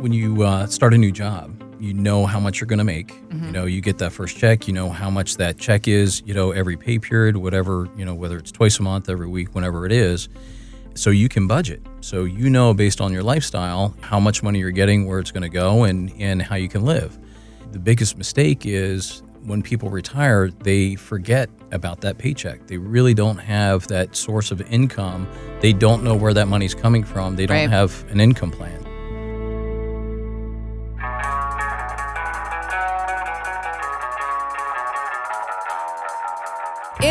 when you uh, start a new job, you know how much you're going to make. Mm-hmm. You know, you get that first check. You know how much that check is. You know every pay period, whatever. You know whether it's twice a month, every week, whenever it is. So you can budget. So you know based on your lifestyle how much money you're getting, where it's going to go, and and how you can live. The biggest mistake is when people retire, they forget about that paycheck. They really don't have that source of income. They don't know where that money's coming from. They don't Right. have an income plan.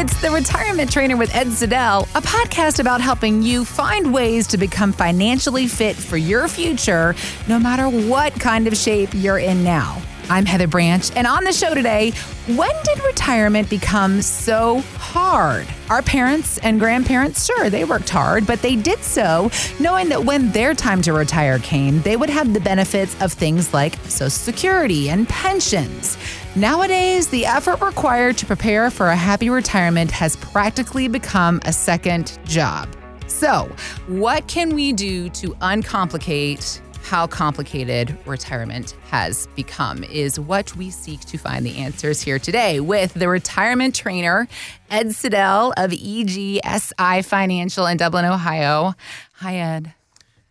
It's the Retirement Trainer with Ed Siddell, a podcast about helping you find ways to become financially fit for your future, no matter what kind of shape you're in now. I'm Heather Branch, and on the show today, when did retirement become so hard? Our parents and grandparents, sure, they worked hard, but they did so knowing that when their time to retire came, they would have the benefits of things like Social Security and pensions. Nowadays, the effort required to prepare for a happy retirement has practically become a second job. So, what can we do to uncomplicate how complicated retirement has become? Is what we seek to find the answers here today with the retirement trainer, Ed Siddell of EGSI Financial in Dublin, Ohio. Hi, Ed.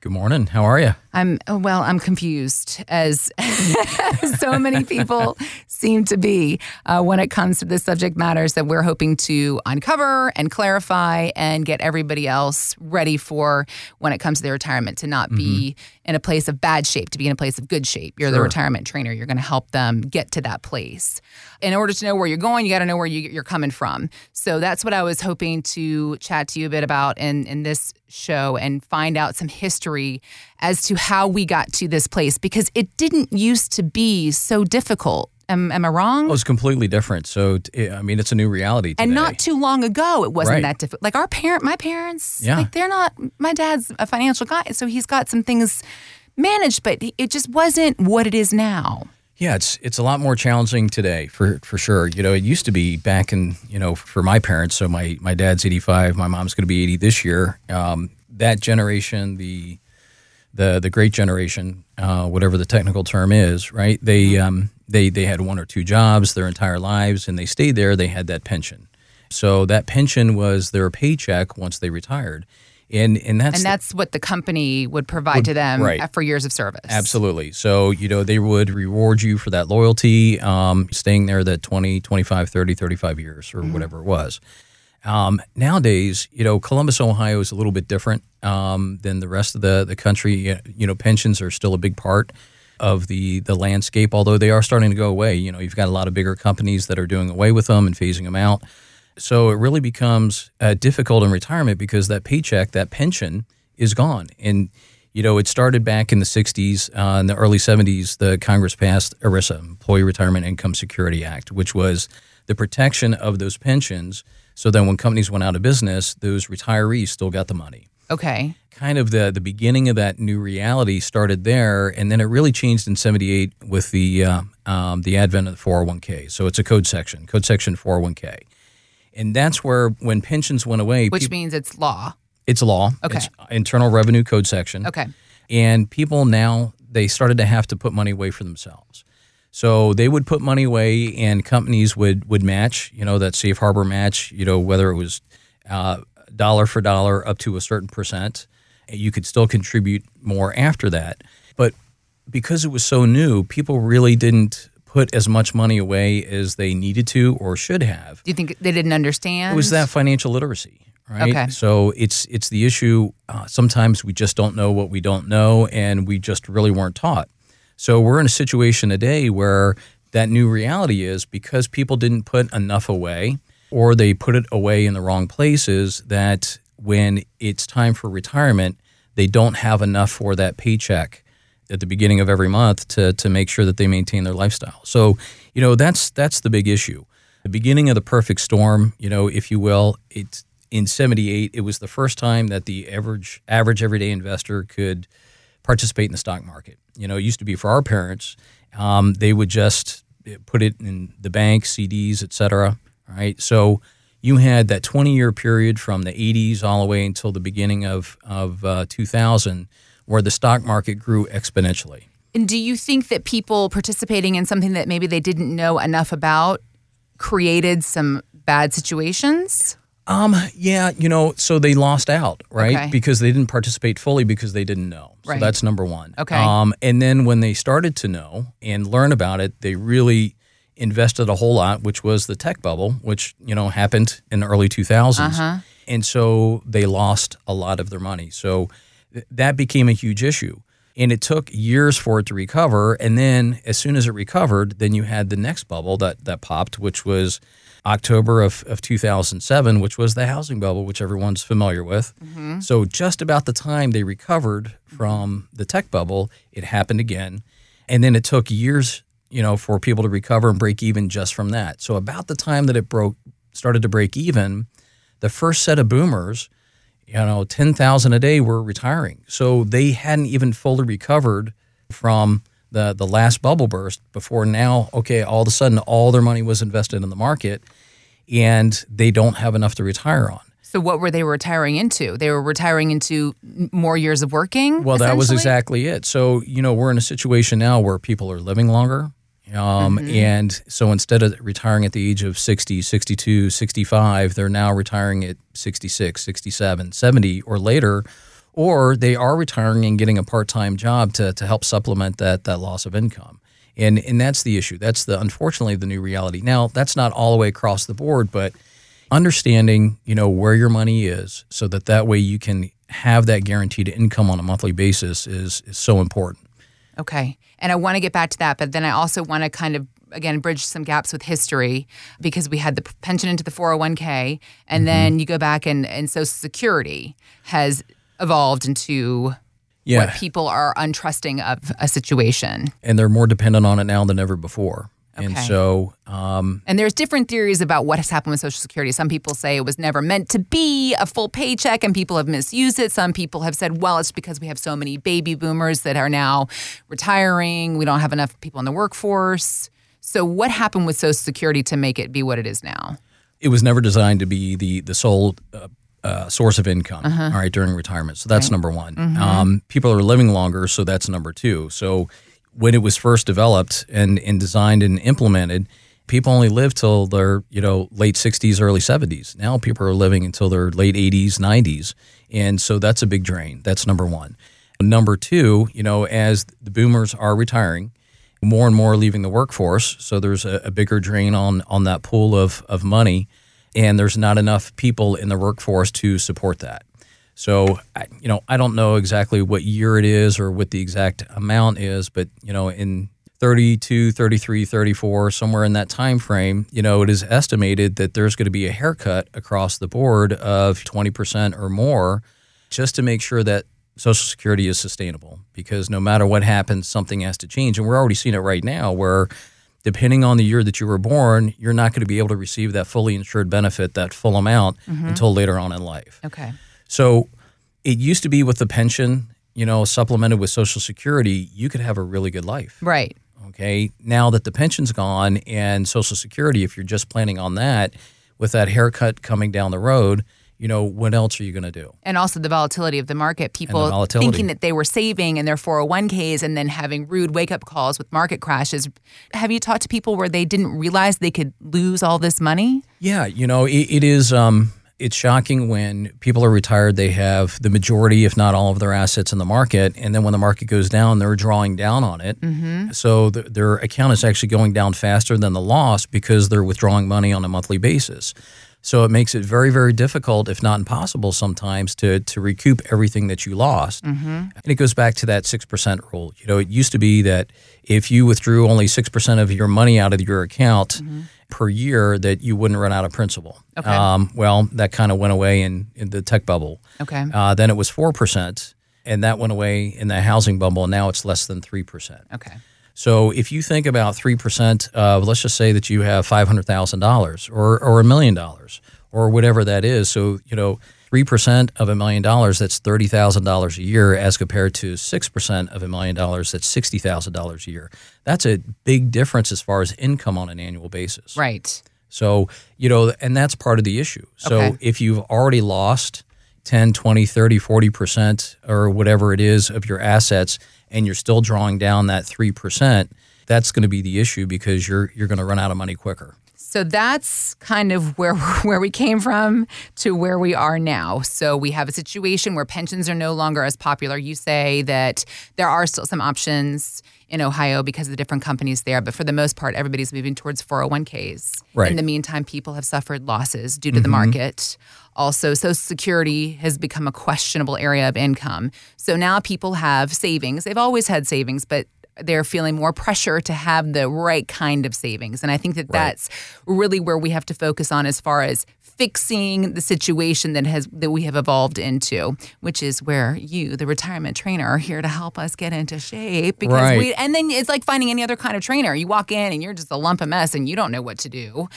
Good morning. How are you? I'm oh, well. I'm confused, as so many people seem to be uh, when it comes to the subject matters that we're hoping to uncover and clarify and get everybody else ready for when it comes to their retirement to not be in a place of bad shape, to be in a place of good shape. You're the retirement trainer. You're going to help them get to that place. In order to know where you're going, you got to know where you, you're coming from. So that's what I was hoping to chat to you a bit about in, in this show and find out some history as to how we got to this place because it didn't used to be so difficult. Am, am I wrong? Oh, it's completely different. So, t- I mean, it's a new reality today. and not too long ago, it wasn't Right. that difficult. Like our parent, my parents, Yeah. like they're not. My dad's a financial guy, so he's got some things managed, but it just wasn't what it is now. Yeah, it's it's a lot more challenging today for for sure. You know, it used to be back in you know for my parents. So my my dad's eighty five. My mom's going to be eighty this year. Um, that generation, the the the great generation, uh, whatever the technical term is, right? They um, they they had one or two jobs their entire lives, and they stayed there. They had that pension. So that pension was their paycheck once they retired, and and that's And that's what the company would provide to them right. for years of service. Absolutely. So, you know, they would reward you for that loyalty, um, staying there that 20, 25, 30, 35 years or whatever it was. Um, nowadays, you know, Columbus, Ohio is a little bit different um, than the rest of the, the country. You know, pensions are still a big part of the, the landscape, although they are starting to go away. You know, you've got a lot of bigger companies that are doing away with them and phasing them out. So it really becomes uh, difficult in retirement because that paycheck, that pension, is gone. And you know, it started back in the '60s. Uh, in the early '70s, the Congress passed ERISA, Employee Retirement Income Security Act, which was the protection of those pensions. So then, when companies went out of business, those retirees still got the money Okay. Kind of the the beginning of that new reality started there, and then it really changed in '78 with the uh, um, the advent of the 401k. So it's a code section, code section 401k, and that's where when pensions went away, Which means it's law. it's law, Okay. it's Internal Revenue Code section, Okay. and people now they started to have to put money away for themselves. So they would put money away, and companies would would match, you know, that safe harbor match, you know, whether it was uh, dollar for dollar up to a certain percent. You could still contribute more after that, but because it was so new, people really didn't put as much money away as they needed to or should have. Do you think they didn't understand? It was that financial literacy, right? Okay. So it's it's the issue. Uh, sometimes we just don't know what we don't know, and we just really weren't taught. So we're in a situation today where that new reality is because people didn't put enough away, or they put it away in the wrong places. That when it's time for retirement, they don't have enough for that paycheck at the beginning of every month to to make sure that they maintain their lifestyle. So, you know, that's that's the big issue. The beginning of the perfect storm, you know, if you will, it's in 78 it was the first time that the average average everyday investor could participate in the stock market. You know, it used to be for our parents, um, they would just put it in the bank, CDs, et cetera. Right. So you had that 20 year period from the 80s all the way until the beginning of, of uh, 2000 where the stock market grew exponentially. And do you think that people participating in something that maybe they didn't know enough about created some bad situations? Um, yeah, you know, so they lost out, right? Okay. Because they didn't participate fully because they didn't know. Right. So that's number one. Okay. Um, and then when they started to know and learn about it, they really invested a whole lot, which was the tech bubble, which, you know, happened in the early 2000s. Uh-huh. And so they lost a lot of their money. So th- that became a huge issue. And it took years for it to recover. And then as soon as it recovered, then you had the next bubble that, that popped, which was October of, of 2007, which was the housing bubble, which everyone's familiar with. So just about the time they recovered from the tech bubble, it happened again. And then it took years, you know, for people to recover and break even just from that. So about the time that it broke, started to break even, the first set of boomers, you know, 10,000 a day were retiring. So they hadn't even fully recovered from the, the last bubble burst before now, okay, all of a sudden all their money was invested in the market and they don't have enough to retire on. So what were they retiring into? They were retiring into more years of working? Well, that was exactly it. So, you know, we're in a situation now where people are living longer. Um, And so instead of retiring at the age of 60, 62, 65, they're now retiring at 66, 67, 70 or later, or they are retiring and getting a part time job to, to help supplement that, that loss of income. And, and that's the issue. That's the unfortunately the new reality. Now, that's not all the way across the board, but understanding you know where your money is so that that way you can have that guaranteed income on a monthly basis is is so important Okay. And I want to get back to that, but then I also want to kind of again bridge some gaps with history because we had the pension into the 401k and Mm-hmm. then you go back and and social security has evolved into yeah what people are untrusting of a situation. and they're more dependent on it now than ever before and so um, And there's different theories about what has happened with Social Security. Some people say it was never meant to be a full paycheck and people have misused it. Some people have said, well, it's because we have so many baby boomers that are now retiring. We don't have enough people in the workforce. So, what happened with Social Security to make it be what it is now? it was never designed to be the the sole uh, uh, source of income all right during retirement so that's number one um, people are living longer so that's number two so when it was first developed and, and designed and implemented people only live till their you know late 60s early 70s now people are living until their late 80s 90s and so that's a big drain. That's number one. Number two you know as the boomers are retiring more and more leaving the workforce, so there's a, a bigger drain on on that pool of of money, and there's not enough people in the workforce to support that. So, I, you know, I don't know exactly what year it is or what the exact amount is, but you know, in 32, 33, 34, somewhere in that time frame, you know, it is estimated that there's going to be a haircut across the board of 20% or more just to make sure that Social Security is sustainable because no matter what happens, something has to change. And we're already seeing it right now where depending on the year that you were born, you're not going to be able to receive that fully insured benefit, that full amount mm-hmm. until later on in life. Okay. So it used to be with the pension, you know, supplemented with Social Security, you could have a really good life. Right. Okay. Now that the pension's gone and Social Security, if you're just planning on that, with that haircut coming down the road, you know, what else are you going to do? And also the volatility of the market, people volatility. thinking that they were saving in their 401ks and then having rude wake up calls with market crashes. Have you talked to people where they didn't realize they could lose all this money? Yeah, you know, it, it is. Um, it's shocking when people are retired. They have the majority, if not all, of their assets in the market, and then when the market goes down, they're drawing down on it. Mm-hmm. So th- their account is actually going down faster than the loss because they're withdrawing money on a monthly basis. So it makes it very, very difficult, if not impossible, sometimes to to recoup everything that you lost. And it goes back to that six percent rule. You know, it used to be that if you withdrew only six percent of your money out of your account per year, that you wouldn't run out of principal. Okay. Um, well, that kind of went away in, in the tech bubble. Okay. Uh, then it was four percent, and that went away in the housing bubble. And now it's less than three percent. Okay. So if you think about three percent of, let's just say that you have five hundred thousand dollars or or a million dollars or whatever that is. So you know, three percent of a million dollars that's thirty thousand dollars a year, as compared to six percent of a million dollars that's sixty thousand dollars a year. That's a big difference as far as income on an annual basis. Right. So, you know, and that's part of the issue. So, Okay. if you've already lost 10, 20, 30, 40% or whatever it is of your assets and you're still drawing down that 3%, that's going to be the issue because you're you're going to run out of money quicker. So that's kind of where where we came from to where we are now. So we have a situation where pensions are no longer as popular. You say that there are still some options in Ohio because of the different companies there, but for the most part, everybody's moving towards 401ks. Right. In the meantime, people have suffered losses due to the mm-hmm. market. Also, Social Security has become a questionable area of income. So now people have savings. They've always had savings, but they're feeling more pressure to have the right kind of savings. And I think that that's really where we have to focus on as far as fixing the situation that has that we have evolved into, which is where you, the retirement trainer, are here to help us get into shape. Because Right. we and then it's like finding any other kind of trainer. You walk in and you're just a lump of mess and you don't know what to do.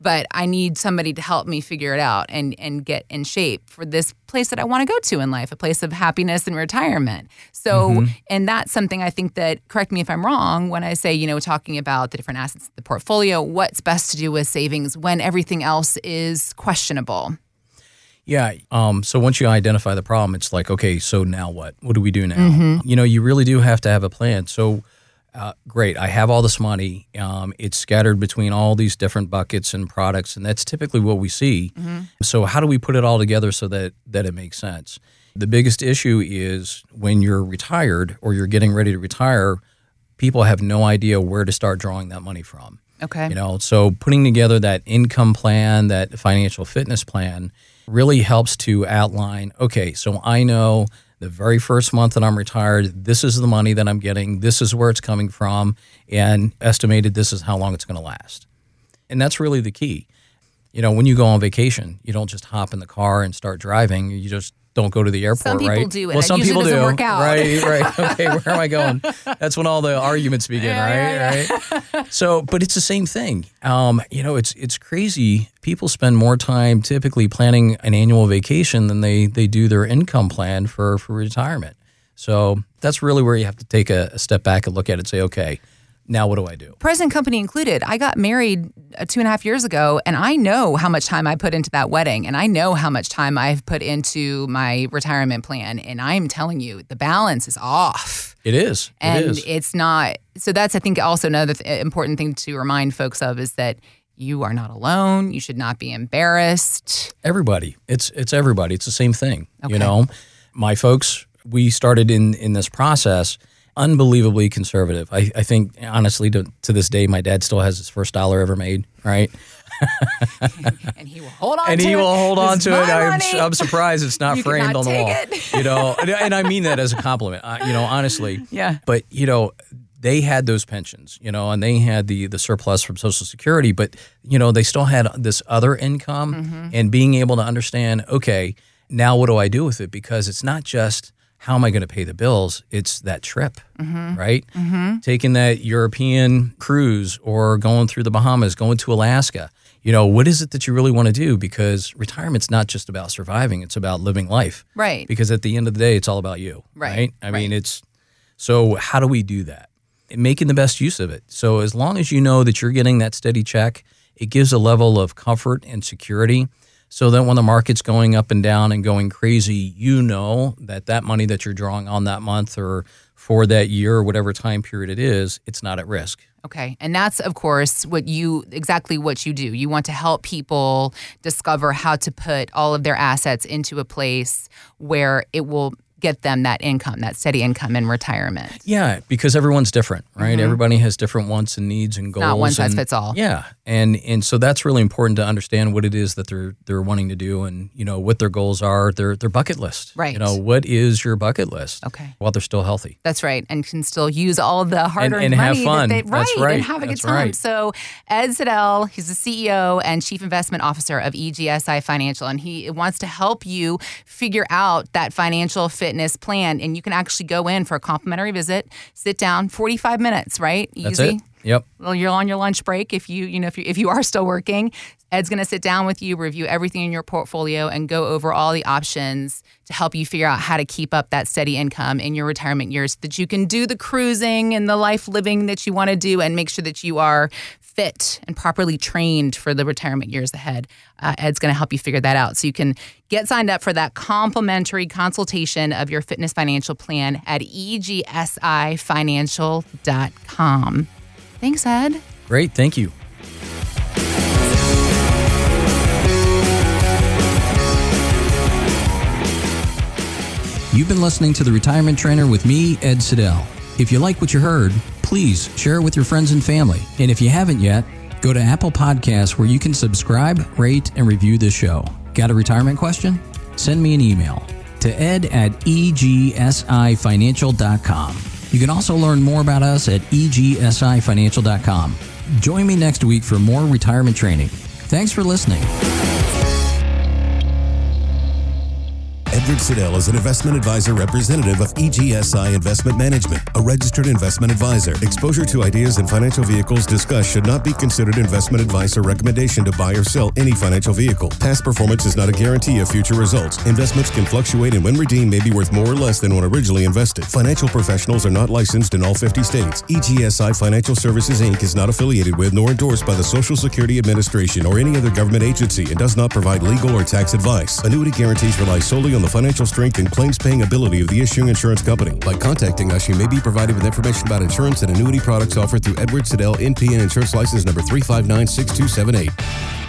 But I need somebody to help me figure it out and and get in shape for this place that I want to go to in life, a place of happiness and retirement. So, mm-hmm. and that's something I think that correct me if I'm wrong when I say, you know, talking about the different assets of the portfolio, what's best to do with savings when everything else is questionable. Yeah. Um, so once you identify the problem, it's like, okay, so now what? What do we do now? You know, you really do have to have a plan. So, uh, great, I have all this money. Um, it's scattered between all these different buckets and products, and that's typically what we see. So, how do we put it all together so that that it makes sense? The biggest issue is when you're retired or you're getting ready to retire, people have no idea where to start drawing that money from. Okay. You know, so putting together that income plan, that financial fitness plan really helps to outline, okay, so I know the very first month that I'm retired, this is the money that I'm getting, this is where it's coming from, and estimated this is how long it's going to last. And that's really the key. You know, when you go on vacation, you don't just hop in the car and start driving. You just don't go to the airport, Some people right? do, and well, some people do. work out. Right, right. Okay, where am I going? That's when all the arguments begin, right? Right. So, but it's the same thing. Um, you know, it's it's crazy. People spend more time typically planning an annual vacation than they they do their income plan for for retirement. So that's really where you have to take a, a step back and look at it and say, okay, now what do I do? present company included. I got married uh, two and a half years ago, and I know how much time I put into that wedding, and I know how much time I've put into my retirement plan. And I'm telling you, the balance is off. It is. and it is. it's not so that's i think also another th- important thing to remind folks of is that you are not alone you should not be embarrassed everybody. It's it's everybody. It's the same thing. Okay. You know, my folks. We started in in this process unbelievably conservative. I, I think honestly to to this day, my dad still has his first dollar ever made. Right, and he will hold on and to he it. will hold on to it. I'm. I'm surprised it's not You framed on the wall. it. You know, and, I mean that as a compliment. I, you know, honestly. Yeah. But you know, they had those pensions, you know, and they had the the surplus from Social Security, but you know, they still had this other income, Mm-hmm. and being able to understand, okay, now what do I do with it? Because it's not just how am I going to pay the bills? It's that trip, Mm-hmm. right? Taking that European cruise or going through the Bahamas, going to Alaska. You know, what is it that you really want to do? Because retirement's not just about surviving; it's about living life. Right. Because at the end of the day, it's all about you. Right, I mean, it's so how do we do that? Making the best use of it. So as long as you know that you're getting that steady check, it gives a level of comfort and security. So that when the market's going up and down and going crazy, you know that that money that you're drawing on that month or for that year or whatever time period it is, it's not at risk. Okay. And that's, of course, what you exactly what you do. You want to help people discover how to put all of their assets into a place where it will get them that income, that steady income in retirement. Yeah, because everyone's different, right? Everybody has different wants and needs and goals. Mm-hmm. not one size and- fits all. Yeah, and and so that's really important to understand what it is that they're they're wanting to do, and you know what their goals are, their their bucket list. Right. You know what is your bucket list? Okay. While they're still healthy. That's right, and can still use all the hard-earned and have money fun. that they That's right, right. and have a That's good time. right. So Ed Siddell, he's the CEO and Chief Investment Officer of EGSI Financial, and he wants to help you figure out that financial fitness plan. And you can actually go in for a complimentary visit, sit down, forty-five minutes, right? That's Easy. it. Yep. Well, you're on your lunch break. If you, you know, if you if you are still working, Ed's going to sit down with you, review everything in your portfolio, and go over all the options to help you figure out how to keep up that steady income in your retirement years, so that you can do the cruising and the life living that you want to do, and make sure that you are fit and properly trained for the retirement years ahead. Uh, Ed's going to help you figure that out. So you can get signed up for that complimentary consultation of your fitness financial plan at egsifinancial.com. Thanks, Ed. Great. Thank you. You've been listening to The Retirement Trainer with me, Ed Siddell. If you like what you heard, please share it with your friends and family. And if you haven't yet, go to Apple Podcasts where you can subscribe, rate, and review this show. Got a retirement question? Send me an email to ed at egsifinancial.com. You can also learn more about us at egsifinancial.com. Join me next week for more retirement training. Thanks for listening. Edward Siddell is an investment advisor representative of EGSI Investment Management, a registered investment advisor. Exposure to ideas and financial vehicles discussed should not be considered investment advice or recommendation to buy or sell any financial vehicle. Past performance is not a guarantee of future results. Investments can fluctuate and when redeemed may be worth more or less than when originally invested. Financial professionals are not licensed in all 50 states. EGSI Financial Services Inc. is not affiliated with nor endorsed by the Social Security Administration or any other government agency and does not provide legal or tax advice. Annuity guarantees rely solely on the financial strength and claims paying ability of the issuing insurance company. By contacting us, you may be provided with information about insurance and annuity products offered through Edward Siddell NP and Insurance License Number 3596278.